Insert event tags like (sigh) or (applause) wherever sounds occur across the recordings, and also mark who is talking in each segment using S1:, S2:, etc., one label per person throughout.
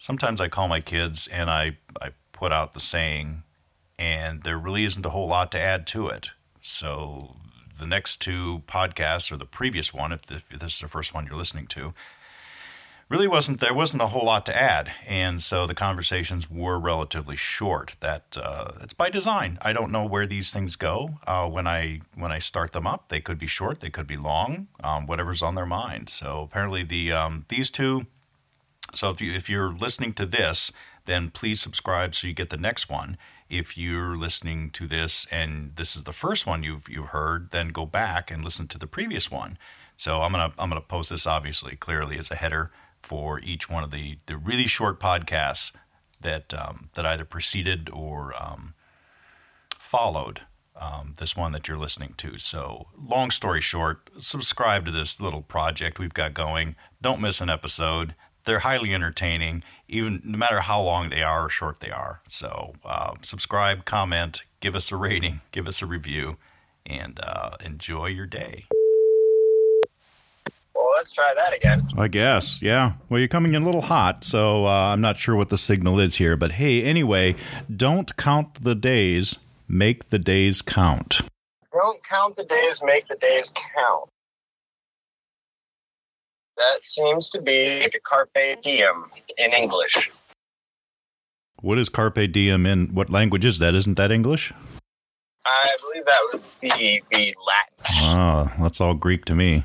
S1: sometimes I call my kids and I, I put out the saying, and there really isn't a whole lot to add to it. So the next two podcasts, or the previous one, if, if this is the first one you're listening to, really wasn't there wasn't a whole lot to add, and so the conversations were relatively short. That uh, it's by design. I don't know where these things go uh, when I when I start them up. They could be short, they could be long, um, whatever's on their mind. So apparently the um, these two. So if you if you're listening to this, then please subscribe so you get the next one. If you're listening to this and this is the first one you've you've heard, then go back and listen to the previous one. So I'm gonna I'm gonna post this obviously clearly as a header for each one of the, the really short podcasts that um, that either preceded or um, followed um, this one that you're listening to. So, long story short, subscribe to this little project we've got going. Don't miss an episode. They're highly entertaining, even no matter how long they are or short they are. So, uh, subscribe, comment, give us a rating, (laughs) give us a review, and uh, enjoy your day Well,
S2: let's try that again.
S1: I guess, yeah. Well, you're coming in a little hot, so uh, I'm not sure what the signal is here. But hey, anyway, don't count the days, make the days count.
S2: Don't count the days, make the days count. That seems to be like a carpe diem in English.
S1: What is carpe diem in what language is that? Isn't that English?
S2: I believe that would be, be Latin.
S1: Ah, that's all Greek to me.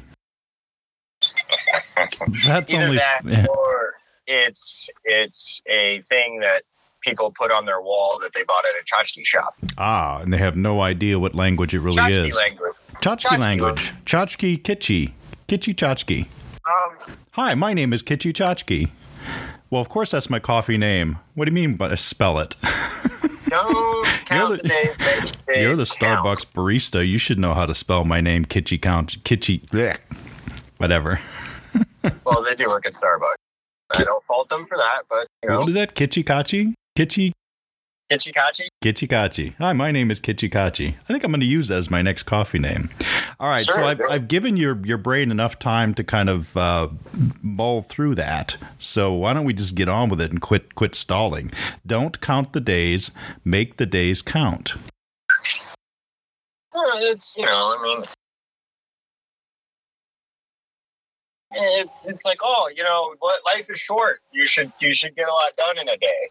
S1: (laughs) That's
S2: Either
S1: only
S2: that
S1: yeah. (laughs)
S2: or it's it's a thing that people put on their wall that they bought at a tchotchke shop.
S1: ah, and they have no idea what language it really
S2: Tchotchke
S1: is.
S2: language.
S1: Tchotchke
S2: Tchotchke
S1: language. Tchotchke kitschy. Kitschy tchotchke.
S2: Um,
S1: Hi, my name is Kitschy Tchotchke. Well, of course, that's my coffee name. What do you mean by spell it? (laughs)
S2: don't count
S1: You're
S2: the,
S1: the-
S2: days, make days (laughs)
S1: You're the
S2: count.
S1: Starbucks barista. You should know how to spell my name, Kitschy Count. Kitschy. bleh. Whatever. (laughs)
S2: Well, they do work at Starbucks. I don't fault them for that, but you know,
S1: What is that? Kitschy Kachi? Kitschy
S2: Kitchikachi.
S1: Kitchikachi. Hi, my name is Kitchikachi. I think I'm going to use that as my next coffee name. All right, so I've, I've given your, your brain enough time to kind of uh, mull through that. So why don't we just get on with it and quit quit stalling? Don't count the days, make the days count.
S2: Well, it's you know, I mean, it's it's like oh, you know, life is short. You should you should get a lot done in a day.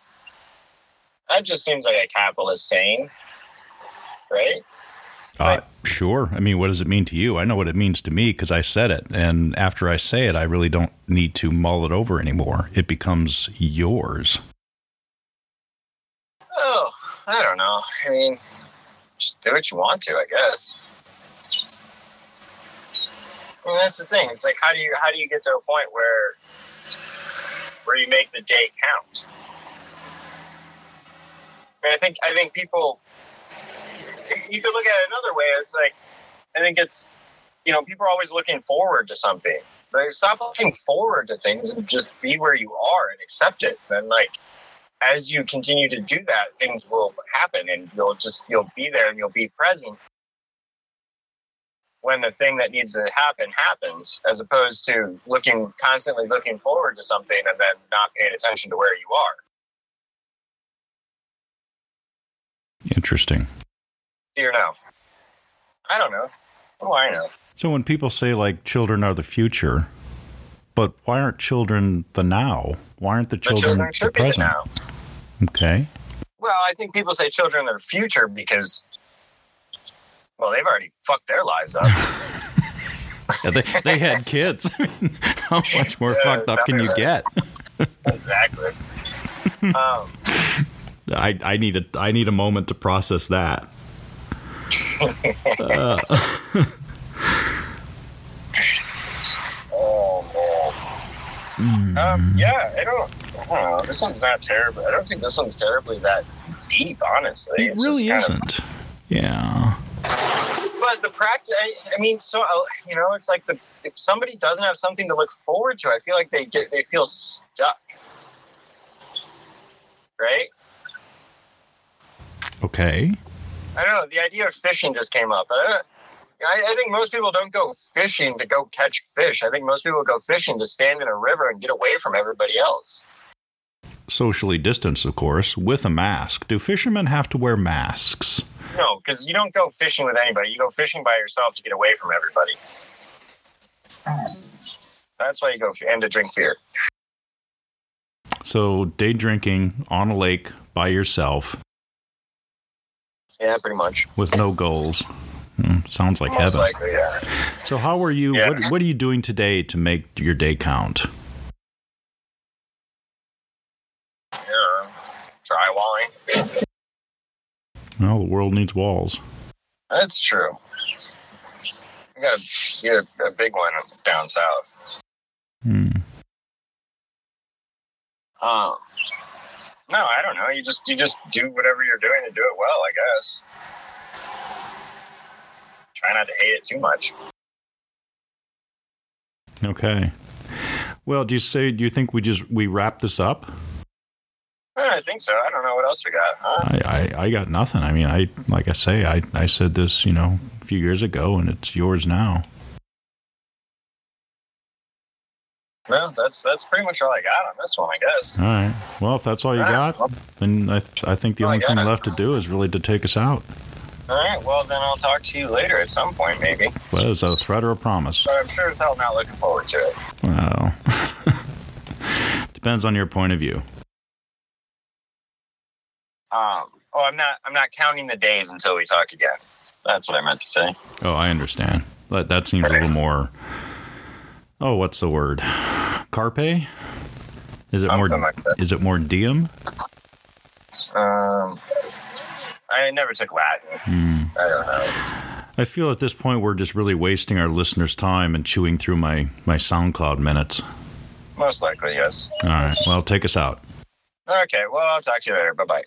S2: That just seems like a capitalist saying, right?
S1: Uh, sure. I mean, what does it mean to you? I know what it means to me because I said it. And after I say it, I really don't need to mull it over anymore. It becomes yours.
S2: Oh, I don't know. I mean, just do what you want to, I guess. I mean, that's the thing. It's like how do you how do you get to a point where where you make the day count? I mean, I think I think people you could look at it another way. It's like I think it's you know people are always looking forward to something. Like stop looking forward to things and just be where you are and accept it. Then like as you continue to do that, things will happen and you'll just you'll be there and you'll be present when the thing that needs to happen happens, as opposed to looking constantly looking forward to something and then not paying attention to where you are.
S1: Interesting.
S2: Do you know? I don't know. What do I know?
S1: So when people say like children are the future, but why aren't children the now? Why aren't the
S2: The
S1: children,
S2: children
S1: the
S2: should the
S1: present?
S2: now.
S1: Okay.
S2: Well, I think people say children are the future because, well, they've already fucked their lives up. (laughs) (laughs)
S1: Yeah, they, they had kids. (laughs) I mean, how much more
S2: Yeah,
S1: fucked up can you get?
S2: exactly. Um,
S1: I, I need a I need a moment to process that. (laughs) Uh,
S2: oh man. Um, yeah, I don't, I don't know. This one's not terrible. I don't think this one's terribly that deep, honestly.
S1: it
S2: It's
S1: really
S2: kind of-
S1: isn't. Yeah.
S2: but the practice, I, I mean, so uh, you know, it's like the if somebody doesn't have something to look forward to, I feel like they get they feel stuck, right?
S1: Okay.
S2: I don't know. The idea of fishing just came up. I, I, I think most people don't go fishing to go catch fish. I think most people go fishing to stand in a river and get away from everybody else.
S1: socially distanced, of course, with a mask. Do fishermen have to wear masks?
S2: No, because you don't go fishing with anybody. You go fishing by yourself to get away from everybody. That's why you go and to drink beer.
S1: So, day drinking on a lake by yourself
S2: Yeah, pretty much.
S1: with no goals. Hmm, sounds like
S2: Most
S1: heaven.
S2: likely, yeah.
S1: So, how are you?
S2: Yeah.
S1: What, what are you doing today to make your day count?
S2: yeah. Drywalling.
S1: Well, the world needs walls.
S2: That's true. We got a, get a, a big one down south.
S1: Hmm.
S2: Um, no, I don't know. You just you just do whatever you're doing and do it well, I guess. Try not to hate it too much.
S1: Okay. Well, do you say? Do you think we just we wrap this up?
S2: I think so. I don't know what else we got. Huh?
S1: I, I, I got nothing. I mean, I like I say, I, I said this, you know, a few years ago, and it's yours now.
S2: Well, that's that's pretty much all I got on this one, I guess.
S1: All right. Well, if that's all you
S2: All right.
S1: got, then I, I think the
S2: All
S1: only thing
S2: got.
S1: left to do is really to take us out.
S2: All right. Well, then I'll talk to you later at some point, maybe.
S1: Well, is that a threat or a promise?
S2: But I'm sure as hell not looking forward to it.
S1: Well, (laughs) depends on your point of view.
S2: Um. Oh, I'm not. I'm not counting the days until we talk again. That's what I meant to say.
S1: Oh, I understand. That that seems a little more. Oh, what's the word? Carpe? Is it more?
S2: Something like that.
S1: Is it more diem?
S2: Um. I never took Latin.
S1: Hmm.
S2: I don't know.
S1: I feel at this point we're just really wasting our listeners' time and chewing through my my SoundCloud minutes.
S2: Most likely, yes.
S1: All right. Well, take us out.
S2: Okay. Well, I'll talk to you later. Bye bye.